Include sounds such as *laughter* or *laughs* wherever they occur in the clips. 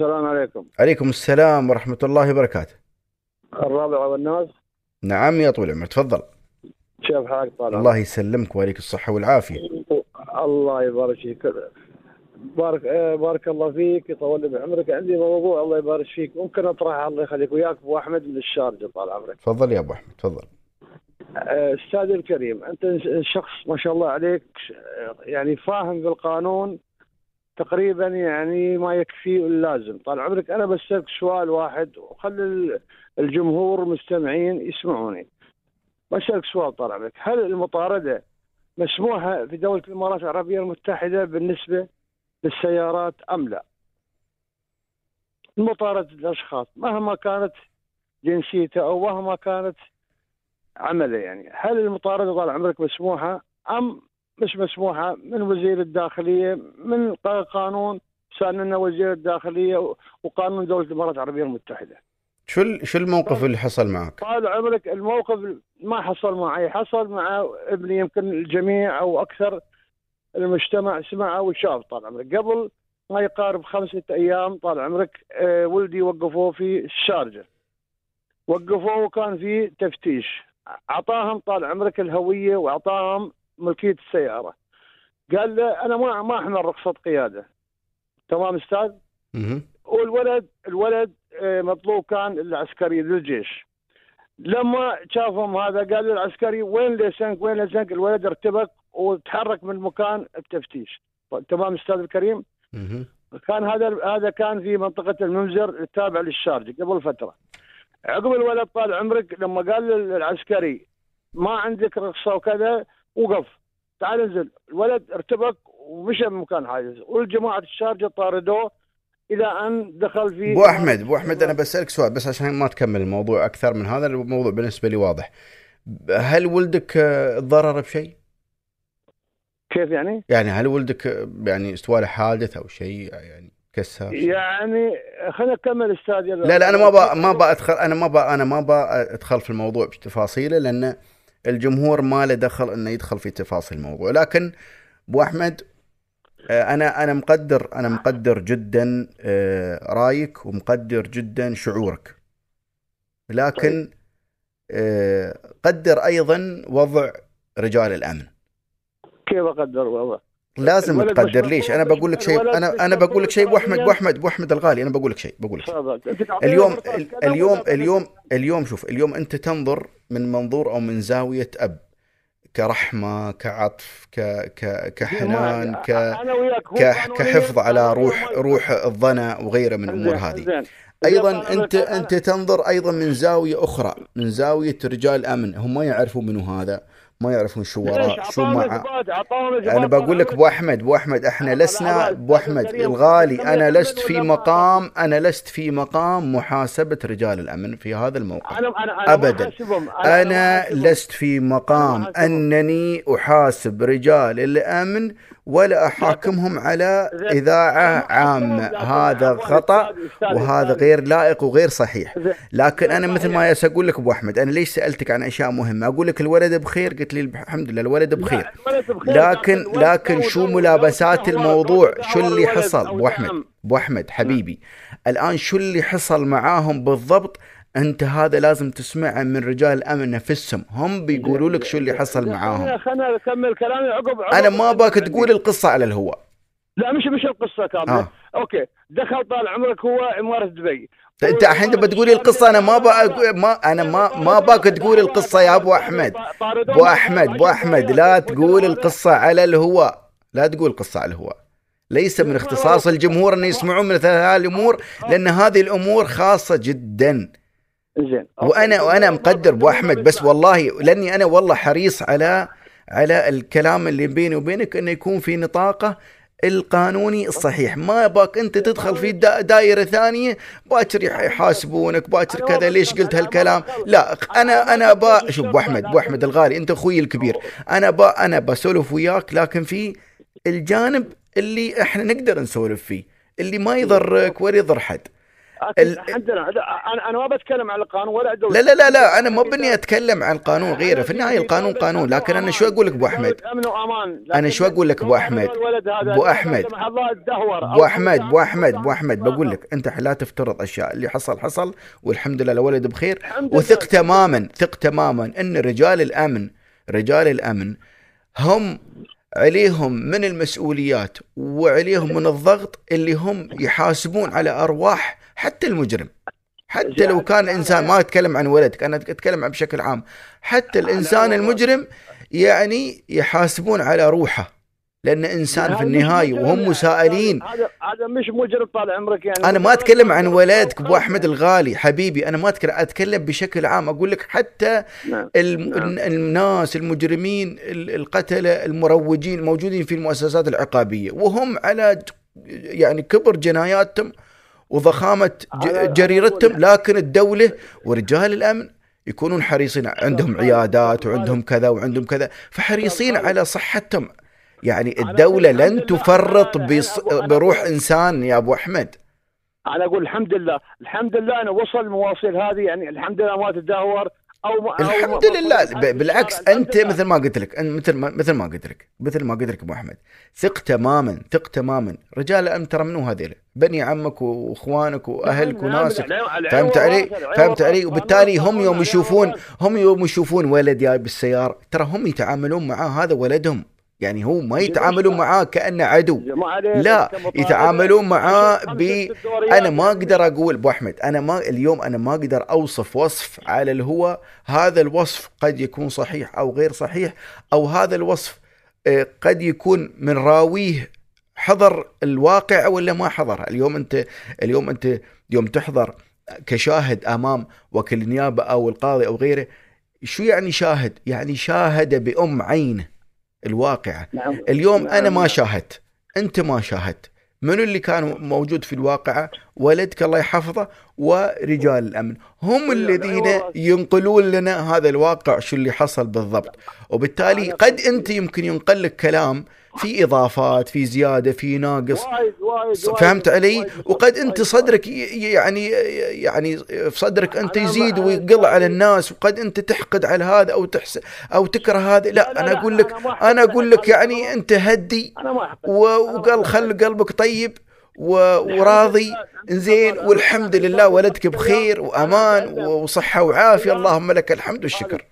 السلام عليكم. عليكم السلام ورحمة الله وبركاته. الرابع والناس. نعم يا طويل العمر تفضل. كيف حالك طال الله يسلمك وعليك الصحة والعافية. الله يبارك فيك. بارك آه، بارك الله فيك يطول لي بعمرك. عندي موضوع الله يبارك فيك. ممكن أطرحه؟ الله يخليك وياك أبو أحمد من الشارجة طال عمرك. تفضل يا أبو أحمد تفضل. آه، استاذي الكريم أنت شخص ما شاء الله عليك آه، يعني فاهم في القانون تقريبا يعني ما يكفي اللازم. طال عمرك أنا بسألك سؤال واحد وخلي ال- الجمهور مستمعين يسمعوني. بسألك سؤال طال عمرك. هل المطاردة مسموحة في دولة الإمارات العربية المتحدة بالنسبة للسيارات أم لا؟ مطارده الاشخاص مهما كانت جنسيته أو مهما كانت عمله يعني هل المطاردة طال عمرك مسموحة أم مش مسموحة من وزير الداخلية من قانون سألنا وزير الداخلية وقانون دوله الإمارات العربية المتحدة. شو شو الموقف اللي حصل معك؟ طال عمرك الموقف ما حصل معي حصل مع ابني يمكن الجميع أو أكثر المجتمع سمع وشاف طال عمرك قبل ما يقارب خمسة أيام طال عمرك آه، ولدي وقفوه في الشارجة وقفوه وكان في تفتيش أعطاهم طال عمرك الهوية وأعطاهم ملكية السيارة. قال له أنا ما ما أحمل رخصة قيادة. تمام أستاذ. والولد الولد آه، مطلوب كان العسكري للجيش. لما شافهم هذا قال للعسكري وين ليسانك وين ليسانك الولد ارتبك وتحرك من مكان التفتيش تمام أستاذ الكريم. كان هذا هذا كان في منطقة المنزر التابع للشارجة قبل فترة. عقب الولد طال عمرك لما قال للعسكري ما عندك رخصة وكذا وقف تعال انزل الولد ارتبك ومشى من مكان حاجز والجماعة الشارجة طاردوه إلى أن دخل في أبو أحمد أبو أحمد أنا بسألك سؤال بس عشان ما تكمل الموضوع أكثر من هذا الموضوع بالنسبة لي واضح هل ولدك آه، ضرر بشيء؟ كيف يعني؟ يعني هل ولدك يعني استوى له حادث أو شيء يعني كسر؟ يعني خلينا نكمل أستاذ لا لا أنا ما با ما با ادخل أنا ما با أنا ما با ادخل في الموضوع بتفاصيله لأن الجمهور ما له دخل إنه يدخل في تفاصيل الموضوع. لكن أبو أحمد آه، أنا أنا مقدر أنا مقدر جدا آه، رأيك ومقدر جدا شعورك. لكن آه، قدر أيضا وضع رجال الأمن. كيف أقدر والله لازم تقدر ليش؟ أنا بقول لك شيء أنا أنا بقول لك شيء ابو احمد ابو احمد ابو احمد الغالي أنا بقول لك شيء بقول لك شيء. اليوم اليوم اليوم اليوم شوف اليوم أنت تنظر من منظور أو من زاوية أب كرحمة كعطف ك ك كحنان ك كحفظ على روح روح الظنا وغيره من الأمور هذه. أيضا أنت أنت تنظر أيضا من زاوية أخرى من زاوية رجال آمن هم ما يعرفون منو هذا ما يعرفون شو؟ وراء شو إثبات. أنا بقول لك ابو احمد ابو احمد إحنا لسنا ابو احمد الغالي أنا لست في مقام أنا لست في مقام محاسبة رجال الأمن في هذا الموقف ما ابدا. أنا. لست في مقام. أنني أحاسب رجال الأمن ولا أحاكمهم على. إذاعة عامة هذا خطأ وهذا أستاذ. غير لائق وغير صحيح. لكن أنا لا، مثل ما ياس أقول لك أبو أحمد أنا ليش سألتك عن أشياء مهمة؟ أقول لك الولد بخير قلت لي الحمد لله الولد بخير. لكن لكن شو ملابسات الموضوع؟ شو اللي حصل؟ أبو أحمد. أبو أحمد حبيبي الآن شو اللي حصل معاهم بالضبط؟ أنت هذا لازم تسمعه من رجال الامن نفسهم. هم بيقولوا لك شو اللي حصل معاهم. اكمل كلامي. عقب أنا ما باك. تقول القصة على الهواء. لا مش مش القصة كاملة. آه. okay. دخل طال عمرك هو اماره دبي. أنت الحين بتقولي القصة أنا ما باك ما أنا ما ما باك تقول القصة يا أبو أحمد. أبو أحمد أبو أحمد لا تقول القصة على الهواء. لا تقول القصة على الهواء. ليس من اختصاص الجمهور أن يسمعون مثل هذه الأمور لأن هذه الأمور خاصة جدا. زين وأنا وأنا مقدر أبو أحمد بس والله لأني أنا والله حريص على على الكلام اللي بيني وبينك انه يكون في نطاقه القانوني الصحيح. ما باك أنت تدخل في دا- دائره ثانية باكر يح- يحاسبونك باكر كذا. ليش قلت هالكلام؟ لا أنا أنا با شوف أبو أحمد أبو أحمد الغالي أنت أخوي الكبير. أنا با أنا بسولف وياك لكن في الجانب اللي إحنا نقدر نسولف فيه اللي ما يضرك ولا يضر حد. ال- أنا أنا ما بتكلم على القانون ولا الدولة. لا لا لا لا أنا ما بني أتكلم عن القانون غيره. في النهايه القانون قانون لكن أنا شو أقول لك أبو أحمد؟ أنا شو أقول لك؟ أبو أحمد. الله تدهور. أبو أحمد أبو أحمد أبو أحمد بقول لك أنت لا تفترض أشياء. اللي حصل حصل والحمد لله الولد بخير. وثق تماما ثق تماما إن رجال الأمن رجال الأمن هم عليهم من المسؤوليات وعليهم من الضغط اللي هم يحاسبون على أرواح حتى المجرم. حتى لو كان انسان ما اتكلم عن ولدك أنا اتكلم عن بشكل عام حتى الإنسان المجرم يعني يحاسبون على روحه. لأن إنسان في النهاية وهم مسائلين هذا هذا مش مجرم طال عمرك يعني أنا ما أتكلم عن ولادك أبو أحمد الغالي حبيبي أنا ما اتكلم أتكلم بشكل عام. أقول لك حتى نعم. الم... نعم. الناس المجرمين ال- القتلة المروجين الموجودين في المؤسسات العقابية. وهم على يعني كبر جناياتهم وضخامة جريرتهم. لكن الدولة ورجال الأمن يكونون حريصين. عندهم عيادات وعندهم كذا وعندهم كذا. فحريصين على صحتهم. يعني الدولة لن تفرط بص... بروح إنسان يا أبو أحمد. أنا أقول الحمد لله الحمد لله أنا وصل المواصيل هذه يعني الحمد لله ما تدهور أو ما أو الحمد لله ب- بالعكس أنت لله. مثل ما قلت لك أنت مثل ما مثل ما قلت لك مثل ما قلت لك أبو أحمد. ثق تماما ثق تماما. رجال الامن ترى منو هذيل بني عمك وإخوانك وأهلك نعم، وناسك. العيون- العيون فهمت علي؟ فهمت علي. وبالتالي هم قانون، يوم يشوفون. هم يوم يشوفون ولد جاي بالسيارة. ترى هم يتعاملون معاه هذا ولدهم. يعني هو ما يتعاملون معاه كأنه عدو لا. يتعاملون معاه ب. أنا ما أقدر أقول أبو أحمد أنا ما اليوم أنا ما أقدر أوصف وصف على الهوى هذا الوصف قد يكون صحيح أو غير صحيح أو هذا الوصف آه، قد يكون من راويه حضر الواقع ولا ما حضر اليوم أنت اليوم أنت يوم تحضر كشاهد أمام وكيل النيابه أو القاضي أو غيره شو يعني شاهد يعني شاهد بأم عينه الواقعه نعم. اليوم نعم. أنا ما شاهدت. أنت ما شاهدت. منو اللي كان موجود في الواقعة ولدك الله يحفظه ورجال الأمن. هم الذين أيوة. ينقلون لنا هذا الواقع شو اللي حصل بالضبط. وبالتالي قد أنت يمكن ينقل لك كلام في إضافات في زيادة في ناقص. وايد وايد فهمت علي؟ وايد- وقد أنت صدرك يعني يعني في صدرك أنت يزيد ويقل على الناس وقد أنت تحقد على هذا أو تحس أو تكره هذا. لا, أنا أقول لك أنا أقول لك يعني أنت هدي وقال خل قلبك طيب وراضي. زين والحمد لله ولدك بخير وأمان وصحة وعافية. اللهم لك الحمد والشكر.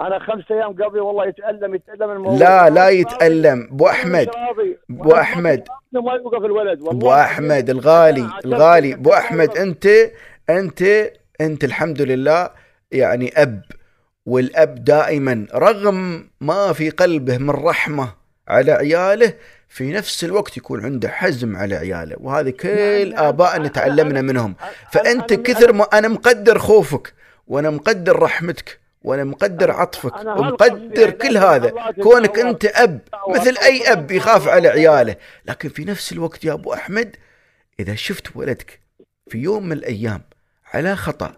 أنا خمسة أيام قبل والله يتألم يتألم الموضوع. لا لا يتألم. أبو أحمد أبو أحمد. ما يوقف الولد والله. أبو أحمد الغالي الغالي. أبو أحمد أنت أنت أنت الحمد لله يعني أب. والأب دائما رغم ما في قلبه من رحمة على عياله في نفس الوقت يكون عنده حزم على عياله. وهذه كل. آبائنا تعلمنا منهم. فأنت كثر ما أنا مقدر خوفك وأنا مقدر رحمتك. وأنا مقدر عطفك ومقدر كل هذا كونك. أنت أب مثل أي أب يخاف على عياله لكن في نفس الوقت يا أبو أحمد إذا شفت ولدك في يوم من الأيام على خطأ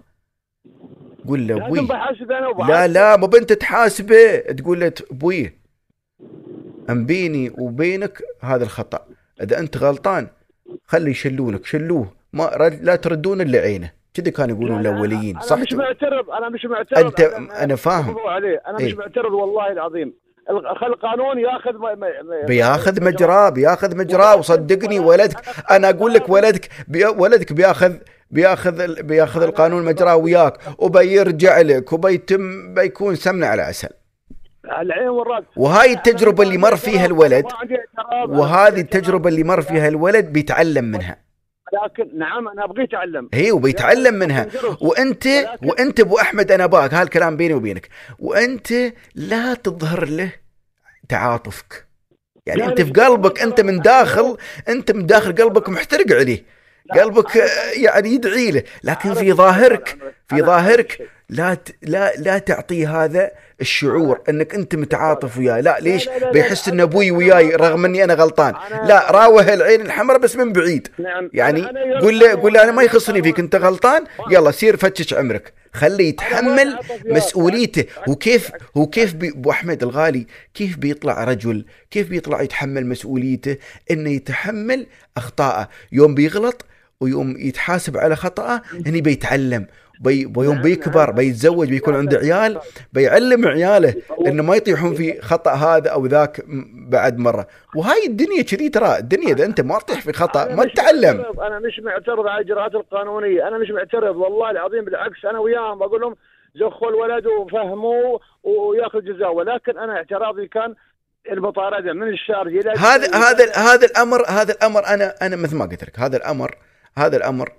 قول له أبوي لا. لا مو بنت تحاسبه تقول له أبوي أم بيني وبينك هذا الخطأ إذا أنت غلطان خلي يشلونك شلوه ما لا تردون إلا عينه كذا كانوا يقولون لا، لا، الأوليين أنا صح مش معترض أنا مش معترض أنت أنا فاهم. عليه. أنا إيه. مش معترض والله العظيم. القانون ياخذ ما بياخذ مجراه بياخذ مجراه وصدقني ولدك أنا أقول لك ولدك بي ولدك بياخذ بياخذ بياخذ القانون مجراه وياك وبيرجع لك وبيتم بيكون سمنة على عسل العين والرأس. وهاي التجربة اللي مر فيها الولد. وهذه التجربة اللي مر فيها الولد بيتعلم منها. لكن نعم أنا أبغى اتعلم هي وبيتعلم منها. وأنت وأنت أبو أحمد أنا باك هالكلام بيني وبينك. وأنت لا تظهر له تعاطفك. يعني أنت في قلبك أنت من داخل أنت من داخل قلبك محترق عليه. قلبك آه، يعني يدعي له. لكن في ظاهرك في ظاهرك لا ت- لا لا تعطيه هذا الشعور انك انت متعاطف وياه لا ليش؟ لا، لا، لا. بيحس ان أبوي وياي رغم إني أنا غلطان. لا راوه العين الحمراء بس من بعيد. نعم يعني أنا- أنا قول له قول له أنا ما يخصني فيك أنت غلطان؟ يلا سير فتش عمرك. خليه يتحمل مسؤوليته. وكيف هو كيف بي أبو أحمد الغالي كيف بيطلع رجل؟ كيف بيطلع يتحمل مسؤوليته؟ إنه يتحمل اخطائه يوم بيغلط ويوم يتحاسب على خطأه هني بيتعلم. بي نعم، بيكبر. بيتزوج بيكون عنده عيال بيعلم عياله إنه ما يطيحون في خطأ هذا أو ذاك بعد مرة. وهاي الدنيا كذي ترى. الدنيا إذا أنت ما تطيح في خطأ ما تتعلم. أنا مش معترض على الإجراءات القانونية. أنا مش معترض والله العظيم بالعكس أنا وياهم بقول لهم زخوا الولد وفهموه ويأخذ جزاء. ولكن أنا اعتراضي كان المطاردة من الشارجه إلى هذا هذا هذا الأمر هذا الأمر أنا أنا مثل ما قلت لك هذا الامر هذا الأمر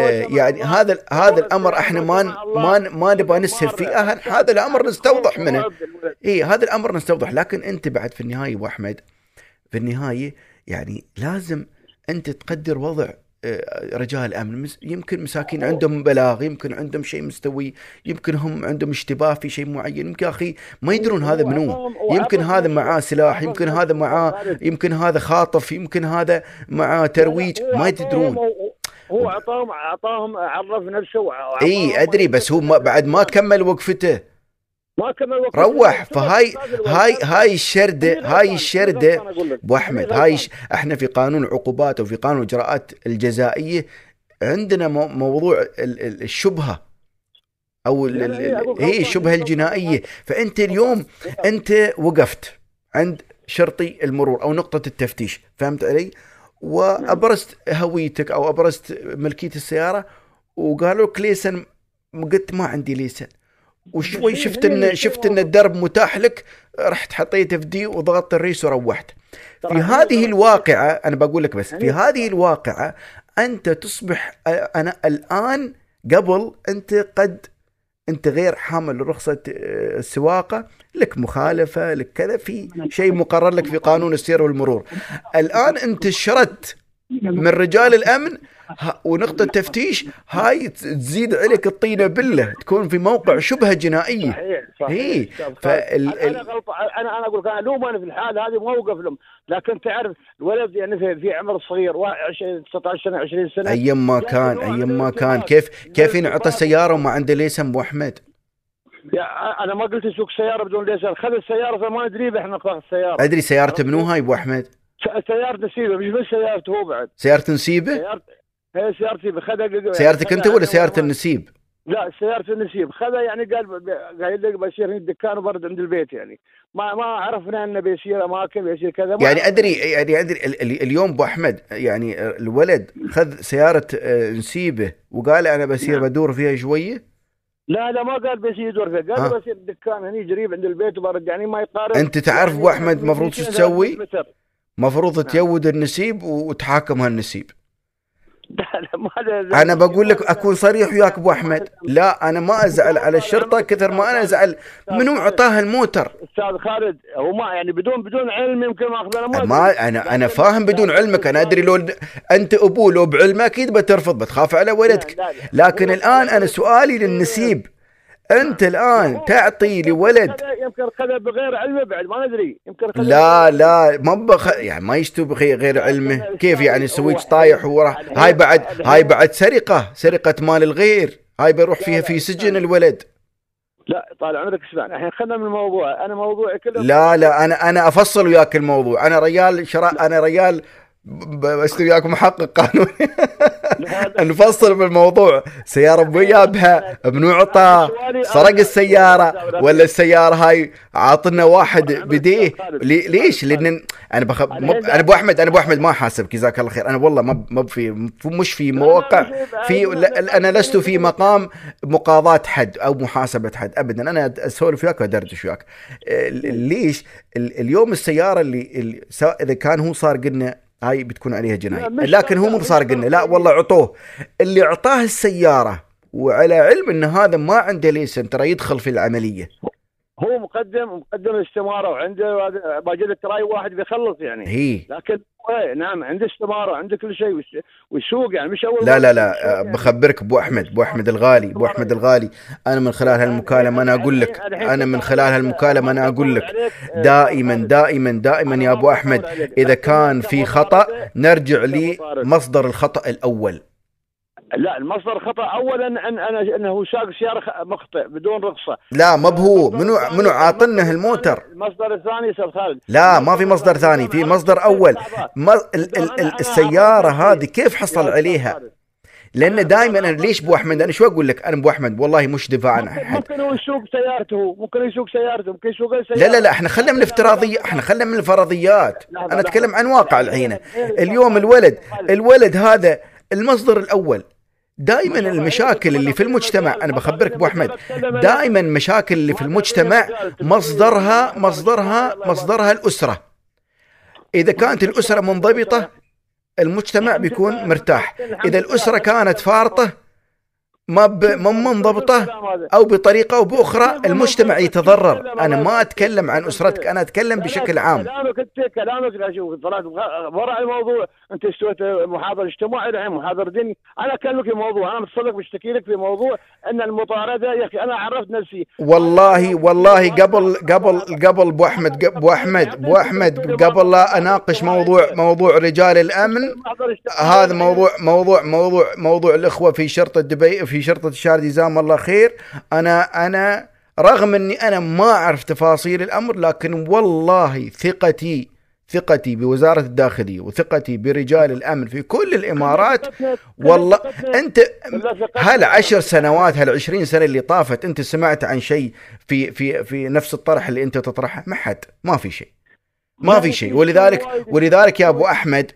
يعني الله- هذا هذا الأمر إحنا ما ما ما نبغى نسهل فيه. أهل هذا الأمر نستوضح منه. اي هذا الأمر نستوضح. لكن أنت بعد في النهاية أبو أحمد في النهاية يعني لازم أنت تقدر وضع آه، رجال الامن يمكن مساكين عندهم بلاغ يمكن عندهم شيء مستوي يمكن هم عندهم اشتباه في شيء معين. يمكن أخي ما يدرون هذا منو. يمكن هذا معاه سلاح يمكن هذا معاه يمكن هذا خاطف يمكن هذا معاه ترويج. ما تدرون. هو- اعطاهم اعطاهم عرف نفسه إي أدري بس هو ما بعد ما كمل وقفته ما كمل وقت روح فهاي. هاي هاي الشرده مين هاي؟ الشرده؟ أبو أحمد مين هاي؟ ش- إحنا في قانون العقوبات وفي قانون الإجراءات الجزائية عندنا مو- موضوع ال- ال- الشبهة أو لا، هي. الشبهة الجنائية فأنت اليوم أنت وقفت عند شرطي المرور أو نقطة التفتيش فهمت علي وأبرزت هويتك أو أبرزت ملكية السيارة وقالوا لك ليسن قلت ما عندي ليسن. وشوي شفت ان شفت إن الدرب متاح لك رحت حطيته في دي وضغطت الريس وروحت. في هذه الواقعة أنا بقول لك بس في هذه الواقعة. أنت تصبح أنا الآن قبل أنت قد أنت غير حامل رخصة آه، السواقة لك مخالفة لك كذا في شيء مقرر لك في قانون السير والمرور. الآن أنت شردت من رجال الأمن ه- ونقطة تفتيش هاي تزيد عليك الطينة بالله تكون في موقع شبهة جنائية. صحيح صحيح. فال-. أنا غلطان أنا أنا أقول أنا لوم أنا في الحالة هذه موقف لهم. لكن تعرف الولد يعني في, في عمر صغير واحد 20 19 سنه 20 سنة أيام ما كان أيام ما كان. كيف كيف ينعطى سيارة وما عنده ليسن أبو أحمد؟ يا أنا ما قلت يسوق سيارة بدون ليسان خذ السيارة فما ندري إحنا خذ السيارة. أدري سيارته منو هاي أبو أحمد؟ س- سيارة نسيبة مش بس سيارته هو بعد. سيارة نسيبة؟ سيارة هي سيارتي خذها سيارتك أنت ولا سيارة النسيب؟ لا سيارة النسيب. خذها يعني قال قال بيصير هنا الدكان وبرد عند البيت يعني. ما ما عرفنا إنه بيصير أماكن بيصير كذا. يعني أدري يعني أدري ال- ال- اليوم أبو أحمد يعني الولد خذ سيارة آه، نسيبه وقال أنا بصير نعم. بدور فيها شوية؟ لا لا ما قال بيصير يدور فيه ها؟ قال بيصير الدكان هني قريب عند البيت وبرد. يعني ما يقارب أنت تعرف يعني ابو احمد مفروض شو 200 تسوي؟ متر. مفروض نعم. تيود النسيب وتحاكم هالنسيب. أنا بقول لك اكون صريح وياك ابو احمد لا أنا ما ازعل على الشرطة كثر ما أنا ازعل منو عطاها الموتر أستاذ خالد هو ما يعني بدون بدون علم يمكن ما اخذ أنا ما أنا أنا فاهم بدون علمك أنا ادري لو انت ابوه لو بعلمك أكيد بترفض بتخاف على ولدك. لكن الان أنا سؤالي للنسيب أنت الآن تعطي لولد. يمكن خذها بغير علم بعد ما ندري يمكن لا لا ما بخ... يعني ما يشتو بغير غير علمه. كيف يعني switch طايح وراح هاي بعد هاي بعد سرقة سرقة مال الغير. هاي بيروح فيها في سجن الولد. لا طال عمرك اسمع. الحين خلنا من الموضوع. أنا موضوعي كله لا لا أنا أنا أفصل وياك الموضوع. أنا ريال شرا أنا ريال ب- بس وياك محقق قانوني. *laughs* نفصل بالموضوع. سيارة منو عطاه سرق السيارة ولا السيارة هاي عاطنا واحد بديه؟ لي- ليش؟ لأن أنا بخ... مب... أنا أبو احمد أنا أبو أحمد ما حاسبك جزاك الله خير. أنا والله ما في مش في مواقع في لا أنا لست في مقام مقاضاة حد أو محاسبة حد ابدا. أنا أسولف وياك وأدردش وياك. ال- ليش؟ ال- اليوم السيارة اللي, إذا كان هو صار قلنا هاي بتكون عليها جناية لكن هو مو مش صار قلنا لا والله عطوه. اللي اعطاه السيارة وعلى علم إن هذا ما عنده ليسن ترى يدخل في العملية. هو مقدم مقدم الاستمارة وعنده باجي لك راي واحد بيخلص يعني. هي لكن إيه نعم عنده استمارة عنده كل شيء ويس- ويسوق يعني مش أول لا لا لا يعني. بخبرك أبو أحمد أبو أحمد الغالي أبو أحمد الغالي. أنا من خلال هالمكالمة أنا أقول لك أنا من خلال هالمكالمة أنا أقول لك دائما دائما دائما يا أبو أحمد إذا كان في خطأ نرجع لمصدر الخطأ الأول. لا المصدر خطا اولا ان أنا انه ساق سياره مخطئ بدون رخصه لا ما بهو منو منو عاطنه الموتر المصدر الثاني أستاذ خالد لا ما في مصدر ثاني في مصدر اول ما ال ال ال السياره هذه كيف حصل عليها لأن دائما أنا ليش ابو احمد أنا شو أقول لك أنا ابو احمد والله مش دفاع عن احد ممكن هو يسوق سيارته ممكن يسوق سيارته ممكن يسوق سيارته لا لا لا إحنا خلينا من الافتراضية إحنا خلينا من الفرضيات أنا اتكلم عن واقع الحين اليوم الولد الولد هذا المصدر الأول دائما المشاكل اللي في المجتمع أنا بخبرك ابو احمد دائما مشاكل اللي في المجتمع مصدرها مصدرها مصدرها الاسره اذا كانت الاسره منضبطه المجتمع بيكون مرتاح اذا الاسره كانت فارطه ما ب... ما منضبطه أو بطريقة أو بأخرى المجتمع يتضرر. أنا ما أتكلم عن أسرتك أنا أتكلم بشكل عام. كلامك أنت كلامك ورا الموضوع. أنت سويت محاضر اجتماعي الحين محاضر ديني أنا اكلمك في موضوع أنا متصدق بشتكي لك في موضوع أن المطاردة يا أخي أنا عرفت نفسي. والله والله قبل قبل قبل أبو أحمد أبو أحمد أبو أحمد قبل لا أناقش موضوع موضوع رجال الأمن. هذا موضوع موضوع موضوع موضوع الإخوة في شرطة دبي في شرطة الشارع جزاهم الله خير. أنا أنا رغم إني أنا ما أعرف تفاصيل الأمر لكن والله ثقتي ثقتي بوزارة الداخلية وثقتي برجال الأمن في كل الإمارات والله أنت هل عشر سنوات هل عشرين سنة اللي طافت أنت سمعت عن شيء في في في نفس الطرح اللي أنت تطرحه؟ ما حد ما في شيء. ما في شيء. ولذلك ولذلك يا أبو أحمد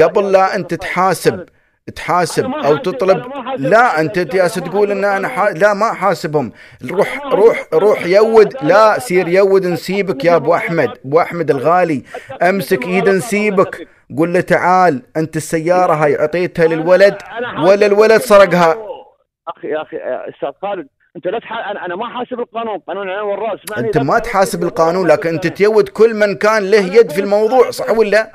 قبل لا أنت تحاسب تحاسب أو تطلب لا أنت جالس تقول إن أنا ح... لا ما حاسبهم. روح روح روح يود لا سير يود نسيبك يا أبو أحمد أبو أحمد الغالي. أمسك ايد نسيبك. قول له تعال أنت السيارة هاي أعطيتها للولد ولا الولد سرقها. أخي يا أخي أستاذ خالد أنت لا تح... أنا أنا ما حاسب القانون. قانون العين والرأس أنت ما تحاسب القانون لكن أنت تيود كل من كان له يد في الموضوع صح ولا؟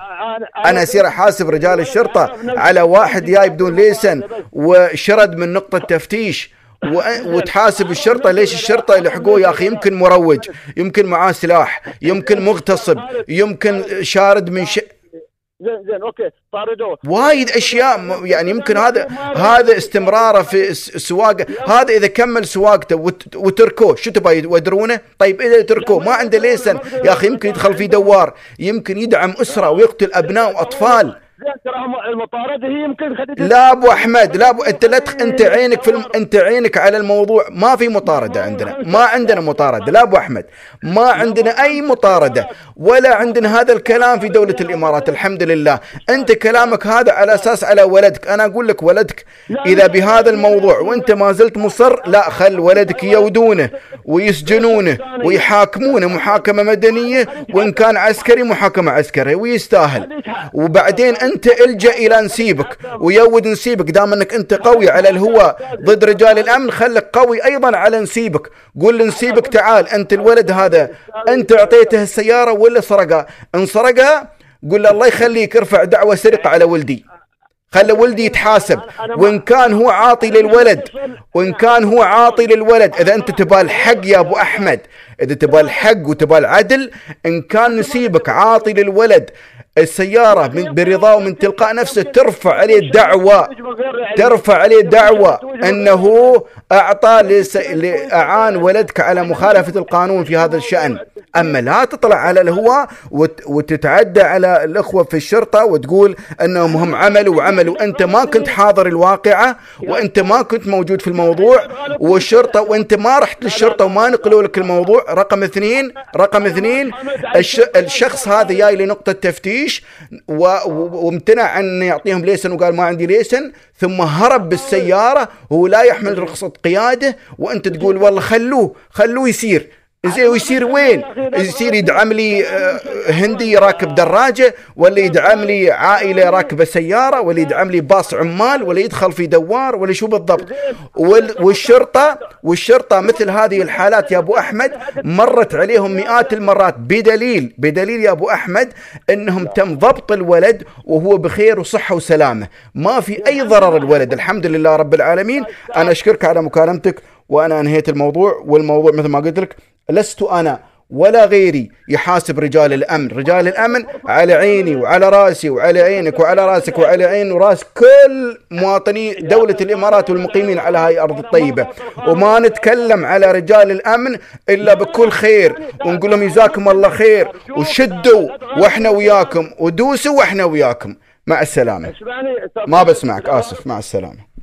أنا اصير أحاسب رجال الشرطة على واحد جاي بدون ليسن وشرد من نقطة تفتيش. وتحاسب الشرطة ليش الشرطة يلحقوه يا أخي يمكن مروج يمكن معاه سلاح يمكن مغتصب يمكن شارد من ش... زين زين okay طاردوه. وايد أشياء يعني يمكن هذا هذا استمراره في السواقه هذا إذا كمل سواقته وتركوه شو تبغى يودرونه؟ طيب إذا تركوه ما عنده license. يا أخي يمكن يدخل في دوار يمكن يدعم أسرة ويقتل أبناء وأطفال. المطارده هي يمكن لا أبو أحمد لا أبو أنت لا تخ... أنت عينك في الم... أنت عينك على الموضوع. ما في مطاردة عندنا. ما عندنا مطاردة. لا أبو أحمد ما عندنا أي مطاردة. ولا عندنا هذا الكلام في دولة الإمارات. الحمد لله. أنت كلامك هذا على أساس على ولدك. أنا أقول لك ولدك إذا بهذا الموضوع وأنت ما زلت مصر لا خل ولدك يودونه ويسجنونه ويحاكمونه. محاكمة مدنية وإن كان عسكري محاكمة عسكرية ويستاهل. وبعدين أنت إلجأ إلى نسيبك ويود نسيبك دام أنك أنت قوي على الهواء ضد رجال الأمن خلك قوي أيضا على نسيبك. قول لنسيبك تعال أنت الولد هذا أنت أعطيته السيارة ولا سرقها؟ إن سرقها قول له الله يخليك ارفع دعوة سرقة على ولدي. خلى ولدي يتحاسب. وإن كان هو عاطي للولد وإن كان هو عاطي للولد إذا أنت تبى الحق يا أبو أحمد إذا تبى الحق وتبى العدل إن كان نسيبك عاطي للولد السيارة من برضاه ومن تلقاء نفسه ترفع عليه دعوة ترفع عليه دعوة أنه أعطى لس... لأعان ولدك على مخالفة القانون في هذا الشأن. أما لا تطلع على الهواء وت... وتتعدى على الأخوة في الشرطة وتقول أنهم هم عملوا وعملوا. أنت ما كنت حاضر الواقعة وأنت ما كنت موجود في الموضوع والشرطة وأنت ما رحت للشرطة وما نقلوا لك الموضوع. رقم اثنين رقم اثنين الش... الشخص هذا جاي لنقطة تفتيش. الجيش وامتنع أن يعطيهم ليسن وقال ما عندي ليسن ثم هرب بالسيارة وهو لا يحمل رخصة قياده وأنت تقول والله خلوه خلوه يسير. زين ويصير وين؟ يصير يدعم لي آه، هندي راكب دراجة ولا يدعم لي عائلة راكبة سيارة ولا يدعم لي باص عمال ولا يدخل في دوار ولا شو بالضبط؟ والشرطة والشرطة مثل هذه الحالات يا أبو أحمد مرت عليهم مئات المرات بدليل بدليل يا أبو أحمد إنهم تم ضبط الولد وهو بخير وصحة وسلامة، ما في أي ضرر الولد الحمد لله رب العالمين، أنا أشكرك على مكالمتك وأنا أنهيت الموضوع والموضوع مثل ما قلت لك لست أنا ولا غيري يحاسب رجال الأمن، رجال الأمن على عيني وعلى رأسي وعلى عينك وعلى رأسك وعلى عين وراس كل مواطني دولة الإمارات والمقيمين على هاي الأرض الطيبة، وما نتكلم على رجال الأمن إلا بكل خير. ونقول لهم جزاكم الله خير. وشدوا وإحنا وياكم ودوسوا وإحنا وياكم، مع السلامة. اسمعني ما بسمعك. آسف. مع السلامة.